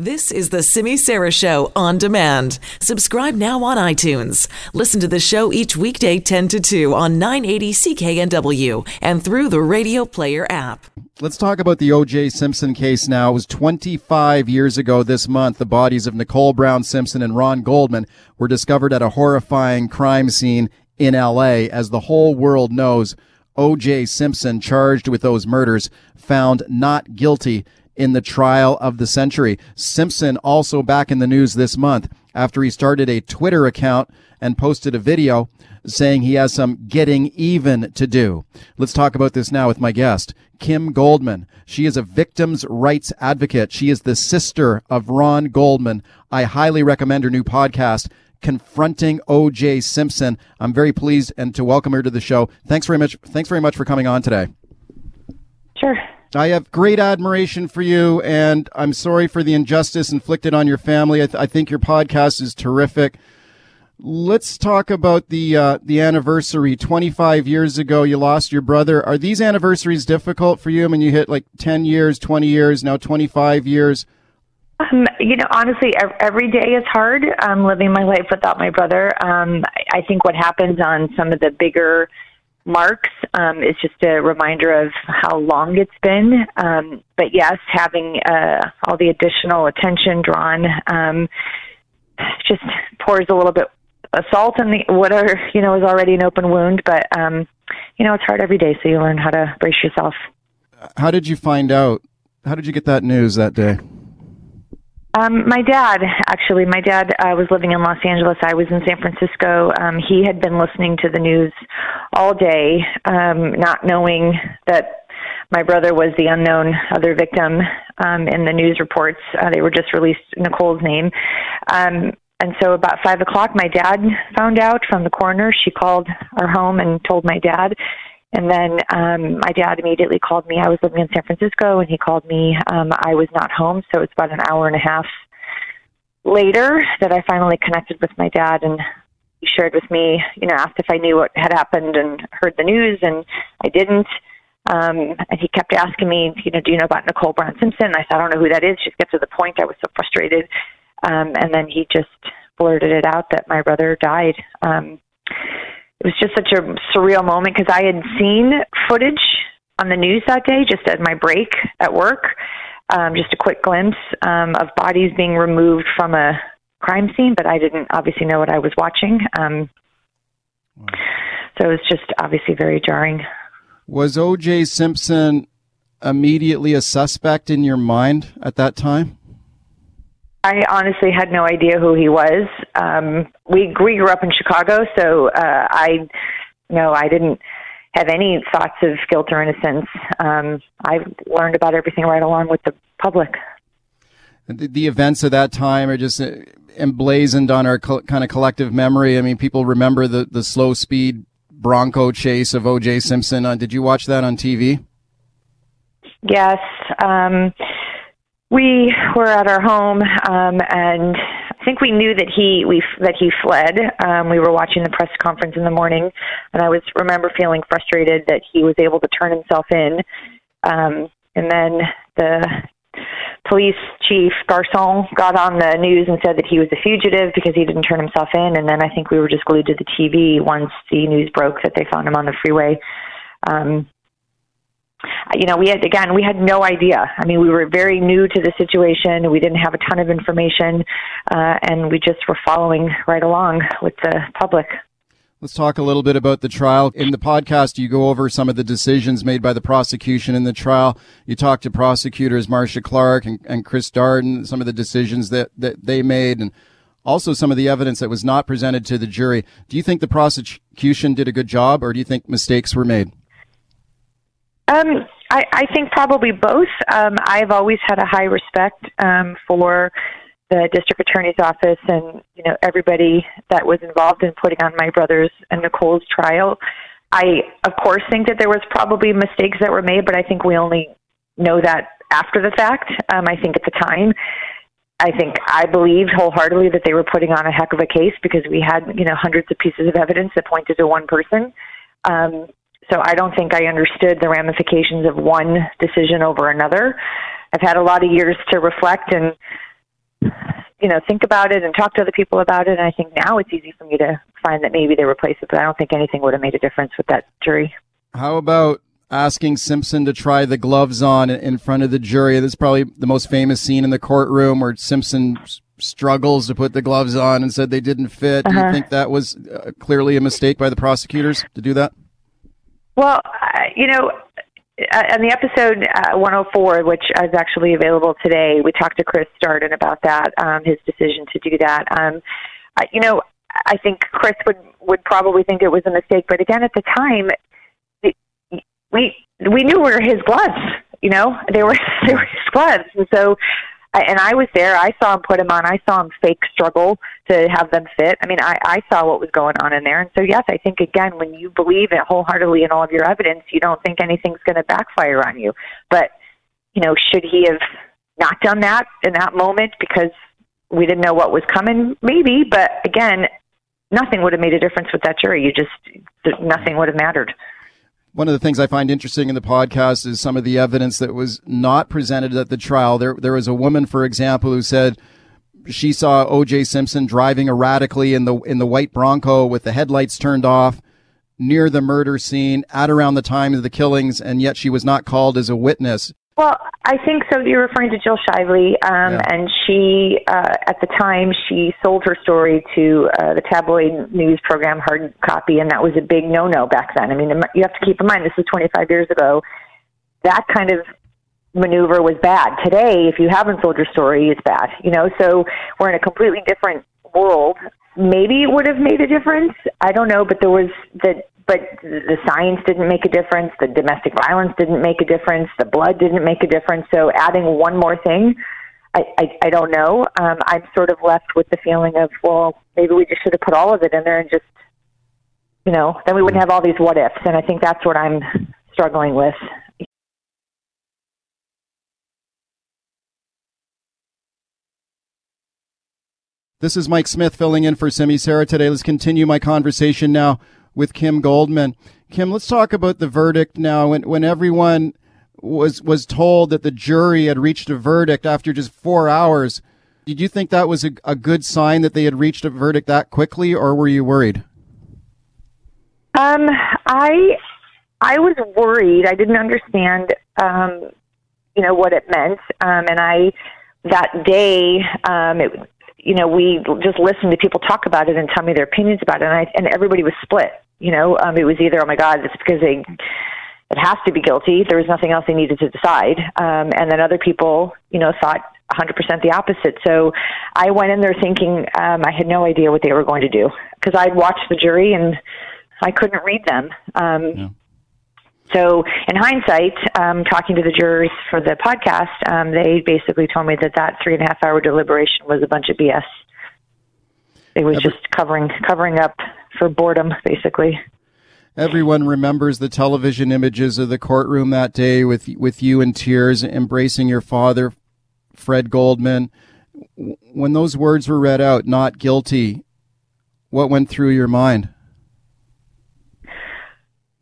This is the Simi Sara Show on demand. Subscribe now on iTunes. Listen to the show each weekday 10 to 2 on 980 CKNW and through the Radio Player app. Let's talk about the O.J. Simpson case now. It was 25 years ago this month. The bodies of Nicole Brown Simpson and Ron Goldman were discovered at a horrifying crime scene in L.A. As the whole world knows, O.J. Simpson, charged with those murders, found not guilty in the trial of the century. Simpson also back in the news this month after he started a Twitter account and posted a video saying he has some getting even to do. Let's talk about this now with my guest, Kim Goldman. She is a victims' rights advocate. She is the sister of Ron Goldman. I highly recommend her new podcast, Confronting O.J. Simpson. I'm very pleased and to welcome her to the show. Thanks very much. Thanks very much for coming on today. Sure. I have great admiration for you, and I'm sorry for the injustice inflicted on your family. I, th- I think your podcast is terrific. Let's talk about the uh, the anniversary. 25 years ago, you lost your brother. Are these anniversaries difficult for you? I mean, you hit like 10 years, 20 years, now 25 years. Um, you know, honestly, every day is hard. Um, living my life without my brother. Um, I think what happens on some of the bigger marks um, is just a reminder of how long it's been. Um, but yes, having uh, all the additional attention drawn um, just pours a little bit of salt in the whatever you know is already an open wound. But um, you know, it's hard every day, so you learn how to brace yourself. How did you find out? How did you get that news that day? Um, my dad, actually, my dad uh, was living in Los Angeles. I was in San Francisco. Um, he had been listening to the news all day, um, not knowing that my brother was the unknown other victim um, in the news reports. Uh, they were just released Nicole's name. Um, and so about five o'clock, my dad found out from the coroner. She called our home and told my dad. And then um, my dad immediately called me. I was living in San Francisco, and he called me. Um, I was not home, so it's about an hour and a half later that I finally connected with my dad, and he shared with me, you know, asked if I knew what had happened and heard the news, and I didn't. Um, and he kept asking me, you know, do you know about Nicole Brown Simpson? I said, I don't know who that is. Just get to the point. I was so frustrated. Um, and then he just blurted it out that my brother died. Um, it was just such a surreal moment because I had seen footage on the news that day, just at my break at work, um, just a quick glimpse um, of bodies being removed from a crime scene, but I didn't obviously know what I was watching. Um, so it was just obviously very jarring. Was O.J. Simpson immediately a suspect in your mind at that time? I honestly had no idea who he was. Um, we we grew up in Chicago, so uh, I no, I didn't have any thoughts of guilt or innocence. Um, I learned about everything right along with the public. The, the events of that time are just uh, emblazoned on our co- kind of collective memory. I mean, people remember the the slow speed Bronco chase of O.J. Simpson. Uh, did you watch that on TV? Yes. Um, we were at our home, um, and I think we knew that he we that he fled. Um, we were watching the press conference in the morning, and I was remember feeling frustrated that he was able to turn himself in. Um, and then the police chief Gascon got on the news and said that he was a fugitive because he didn't turn himself in. And then I think we were just glued to the TV once the news broke that they found him on the freeway. Um, you know, we had again, we had no idea. I mean, we were very new to the situation. We didn't have a ton of information, uh, and we just were following right along with the public. Let's talk a little bit about the trial. In the podcast, you go over some of the decisions made by the prosecution in the trial. You talk to prosecutors Marcia Clark and, and Chris Darden, some of the decisions that, that they made, and also some of the evidence that was not presented to the jury. Do you think the prosecution did a good job, or do you think mistakes were made? Um, I, I think probably both. Um, I've always had a high respect um, for the district attorney's office and you know everybody that was involved in putting on my brother's and Nicole's trial. I of course think that there was probably mistakes that were made, but I think we only know that after the fact. Um, I think at the time, I think I believed wholeheartedly that they were putting on a heck of a case because we had you know hundreds of pieces of evidence that pointed to one person. Um, so I don't think I understood the ramifications of one decision over another. I've had a lot of years to reflect and you know, think about it and talk to other people about it. And I think now it's easy for me to find that maybe they replace it, but I don't think anything would have made a difference with that jury. How about asking Simpson to try the gloves on in front of the jury? This is probably the most famous scene in the courtroom where Simpson struggles to put the gloves on and said they didn't fit. Uh-huh. Do you uh-huh. think that was uh, clearly a mistake by the prosecutors to do that? Well, uh, you know, uh, on the episode uh, 104, which is actually available today, we talked to Chris Darden about that, um, his decision to do that. Um, uh, you know, I think Chris would would probably think it was a mistake, but again, at the time, it, we we knew were his gloves. You know, they were they were his gloves, and so and I was there. I saw him put them on. I saw him fake struggle to have them fit. I mean, I, I saw what was going on in there. And so, yes, I think again, when you believe it wholeheartedly in all of your evidence, you don't think anything's going to backfire on you. But you know, should he have not done that in that moment because we didn't know what was coming? Maybe, but again, nothing would have made a difference with that jury. You just nothing would have mattered. One of the things I find interesting in the podcast is some of the evidence that was not presented at the trial. There, there was a woman, for example, who said she saw O.J. Simpson driving erratically in the in the white Bronco with the headlights turned off near the murder scene at around the time of the killings, and yet she was not called as a witness. Well, I think so. You're referring to Jill Shively, um, yeah. and she, uh, at the time, she sold her story to uh, the tabloid news program Hard Copy, and that was a big no-no back then. I mean, you have to keep in mind this was 25 years ago. That kind of maneuver was bad. Today, if you haven't sold your story, it's bad. You know, so we're in a completely different world. Maybe it would have made a difference. I don't know, but there was the but the science didn't make a difference. The domestic violence didn't make a difference. The blood didn't make a difference. So adding one more thing, I, I, I don't know. Um, I'm sort of left with the feeling of, well, maybe we just should have put all of it in there and just, you know, then we wouldn't have all these what ifs. And I think that's what I'm struggling with. This is Mike Smith filling in for Simi Sara today. Let's continue my conversation now with Kim Goldman. Kim, let's talk about the verdict now. When when everyone was was told that the jury had reached a verdict after just four hours, did you think that was a, a good sign that they had reached a verdict that quickly, or were you worried? Um, I I was worried. I didn't understand, um, you know, what it meant, um, and I that day um, it you know, we just listened to people talk about it and tell me their opinions about it, and, I, and everybody was split. You know, um, it was either, oh my God, it's because they it has to be guilty. There was nothing else they needed to decide, um, and then other people, you know, thought 100% the opposite. So I went in there thinking um, I had no idea what they were going to do because I'd watched the jury and I couldn't read them. Um, yeah. So, in hindsight, um, talking to the jurors for the podcast, um, they basically told me that that three and a half hour deliberation was a bunch of BS. It was Every- just covering covering up for boredom, basically. Everyone remembers the television images of the courtroom that day with with you in tears, embracing your father, Fred Goldman. When those words were read out, "not guilty," what went through your mind?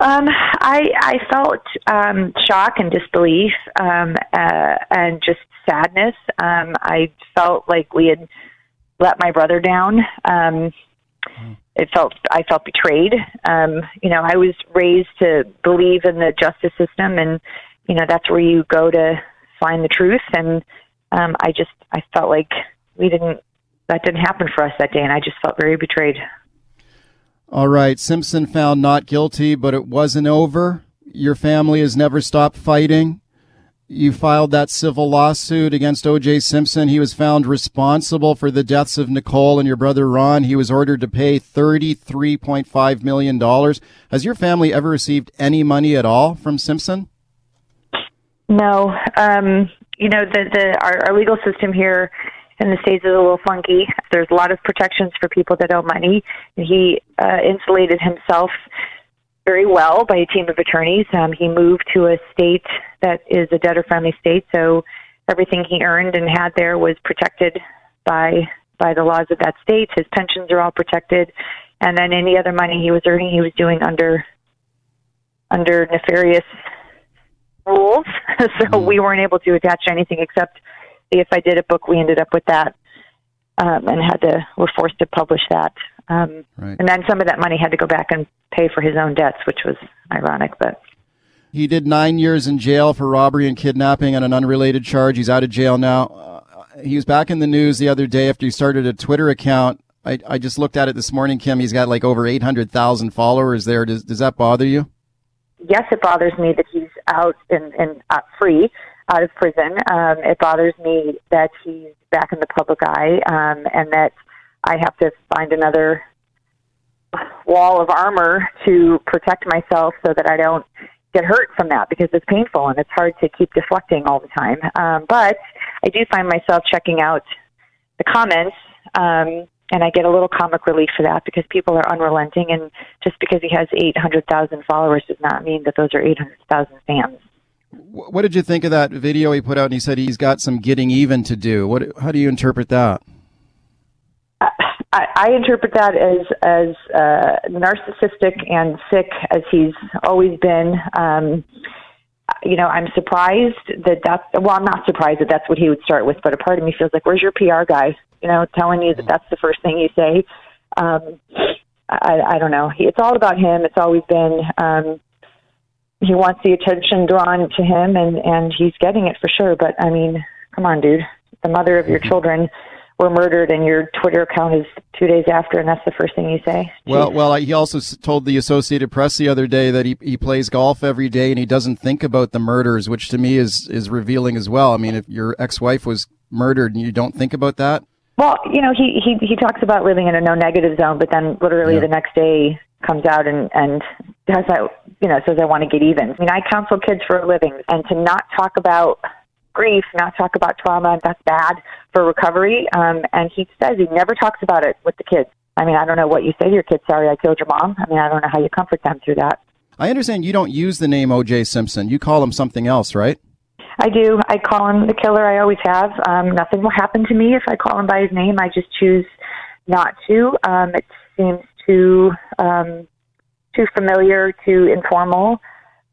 Um, I I felt um, shock and disbelief, um, uh, and just sadness. Um, I felt like we had let my brother down. Um, it felt I felt betrayed. Um, you know, I was raised to believe in the justice system, and you know that's where you go to find the truth. And um, I just I felt like we didn't that didn't happen for us that day, and I just felt very betrayed. All right. Simpson found not guilty, but it wasn't over. Your family has never stopped fighting. You filed that civil lawsuit against O.J. Simpson. He was found responsible for the deaths of Nicole and your brother Ron. He was ordered to pay $33.5 million. Has your family ever received any money at all from Simpson? No. Um, you know, the, the, our, our legal system here in the states is a little funky. There's a lot of protections for people that owe money. He uh, insulated himself very well by a team of attorneys. Um, he moved to a state that is a debtor-friendly state, so everything he earned and had there was protected by by the laws of that state. His pensions are all protected, and then any other money he was earning, he was doing under under nefarious rules. so mm. we weren't able to attach anything except if I did a book, we ended up with that. um, and had to were forced to publish that. Um, right. And then some of that money had to go back and pay for his own debts, which was ironic, but. He did nine years in jail for robbery and kidnapping on an unrelated charge. He's out of jail now. Uh, he was back in the news the other day after he started a Twitter account. I, I just looked at it this morning, Kim. He's got like over 800,000 followers there. Does, does that bother you? Yes, it bothers me that he's out and, and uh, free out of prison. Um, it bothers me that he's back in the public eye um, and that I have to find another wall of armor to protect myself so that I don't get hurt from that because it's painful and it's hard to keep deflecting all the time. Um, but I do find myself checking out the comments, um, and I get a little comic relief for that because people are unrelenting. And just because he has 800,000 followers does not mean that those are 800,000 fans. What did you think of that video he put out? And he said he's got some getting even to do. What? How do you interpret that? I, I interpret that as as uh, narcissistic and sick as he's always been. Um, you know, I'm surprised that that's well, I'm not surprised that that's what he would start with, but a part of me feels like, where's your PR guy? You know, telling you that that's the first thing you say. Um, I, I don't know. It's all about him. It's always been. Um, he wants the attention drawn to him, and and he's getting it for sure. But I mean, come on, dude. The mother of your mm-hmm. children were murdered and your Twitter account is two days after, and that's the first thing you say. Jeez. Well, well, he also told the Associated Press the other day that he he plays golf every day and he doesn't think about the murders, which to me is is revealing as well. I mean, if your ex-wife was murdered and you don't think about that. Well, you know, he he he talks about living in a no negative zone, but then literally yeah. the next day comes out and and has that you know says I want to get even. I mean, I counsel kids for a living, and to not talk about grief, not talk about trauma. That's bad for recovery. Um, and he says he never talks about it with the kids. I mean, I don't know what you say to your kids. Sorry, I killed your mom. I mean, I don't know how you comfort them through that. I understand you don't use the name O.J. Simpson. You call him something else, right? I do. I call him the killer. I always have. Um, nothing will happen to me if I call him by his name. I just choose not to. Um, it seems too um, too familiar, too informal,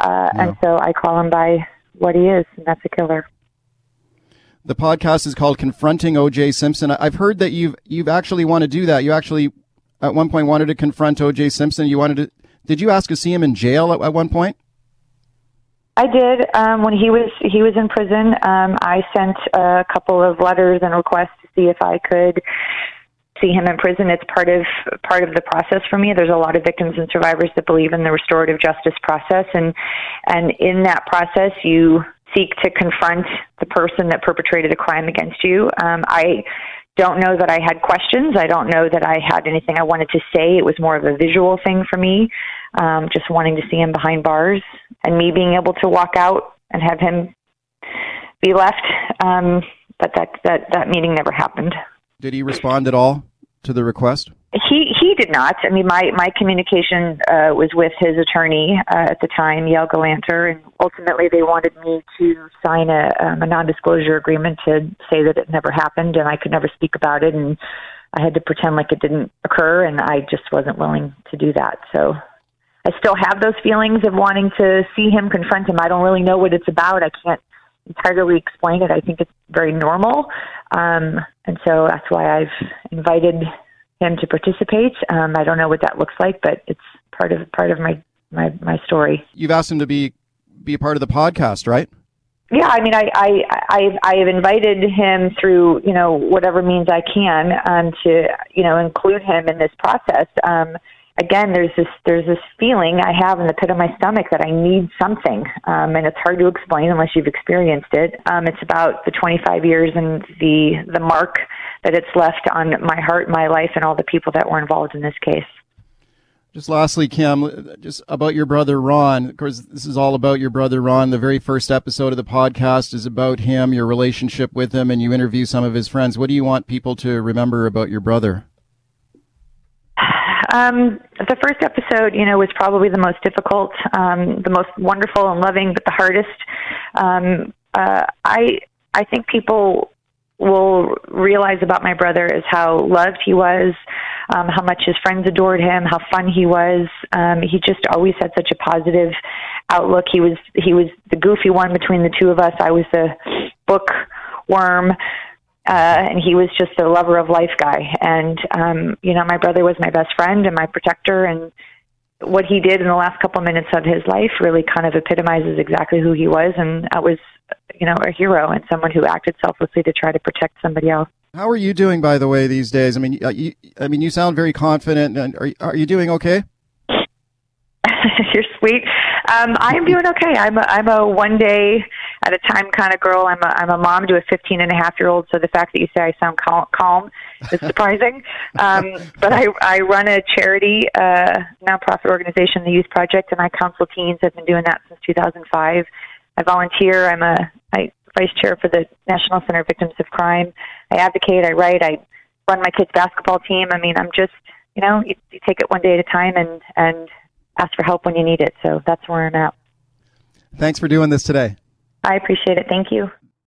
uh, yeah. and so I call him by what he is, and that's a killer. The podcast is called Confronting O.J. Simpson. I've heard that you've you've actually want to do that. You actually at one point wanted to confront O.J. Simpson. You wanted to. Did you ask to see him in jail at, at one point? I did. Um, when he was he was in prison, um, I sent a couple of letters and requests to see if I could see him in prison. It's part of part of the process for me. There's a lot of victims and survivors that believe in the restorative justice process, and and in that process, you seek to confront the person that perpetrated a crime against you. Um, I don't know that I had questions. I don't know that I had anything I wanted to say. It was more of a visual thing for me, um, just wanting to see him behind bars and me being able to walk out and have him be left. Um, but that that that meeting never happened. Did he respond at all to the request? He he did not. I mean, my my communication uh, was with his attorney uh, at the time, Yale Galanter, and ultimately they wanted me to sign a, um, a non-disclosure agreement to say that it never happened and I could never speak about it, and I had to pretend like it didn't occur, and I just wasn't willing to do that. So I still have those feelings of wanting to see him, confront him. I don't really know what it's about. I can't entirely explain it. I think it's very normal, um, and so that's why I've invited him to participate. Um, I don't know what that looks like, but it's part of part of my my my story. You've asked him to be be a part of the podcast, right? Yeah, I mean, I I I, I have invited him through you know whatever means I can um, to you know include him in this process. Um, again, there's this there's this feeling I have in the pit of my stomach that I need something, um, and it's hard to explain unless you've experienced it. Um, it's about the 25 years and the the mark that it's left on my heart, my life, and all the people that were involved in this case. Just lastly, Kim, just about your brother Ron. Of course, this is all about your brother Ron. The very first episode of the podcast is about him, your relationship with him, and you interview some of his friends. What do you want people to remember about your brother? Um, the first episode, you know, was probably the most difficult, um, the most wonderful and loving, but the hardest. Um, uh, I I think people will realize about my brother is how loved he was, um, how much his friends adored him, how fun he was. Um, he just always had such a positive outlook. He was he was the goofy one between the two of us. I was the bookworm uh, and he was just a lover of life guy. And um, you know, my brother was my best friend and my protector, and what he did in the last couple minutes of his life really kind of epitomizes exactly who he was, and that was, you know, a hero and someone who acted selflessly to try to protect somebody else. How are you doing, by the way, these days? I mean, uh, you, I mean, you sound very confident. And are are you doing okay? You're sweet. Um, I'm doing okay. I'm a, I'm a one day at a time kind of girl. I'm a I'm a mom to a 15 and a half year old. So the fact that you say I sound cal- calm is surprising. um, but I I run a charity uh, nonprofit organization, the Youth Project, and I counsel teens. I've been doing that since 2005. I volunteer. I'm a I vice chair for the National Center of Victims of Crime. I advocate. I write. I run my kids' basketball team. I mean, I'm just you know you, you take it one day at a time and and ask for help when you need it. So that's where I'm at. Thanks for doing this today. I appreciate it. Thank you.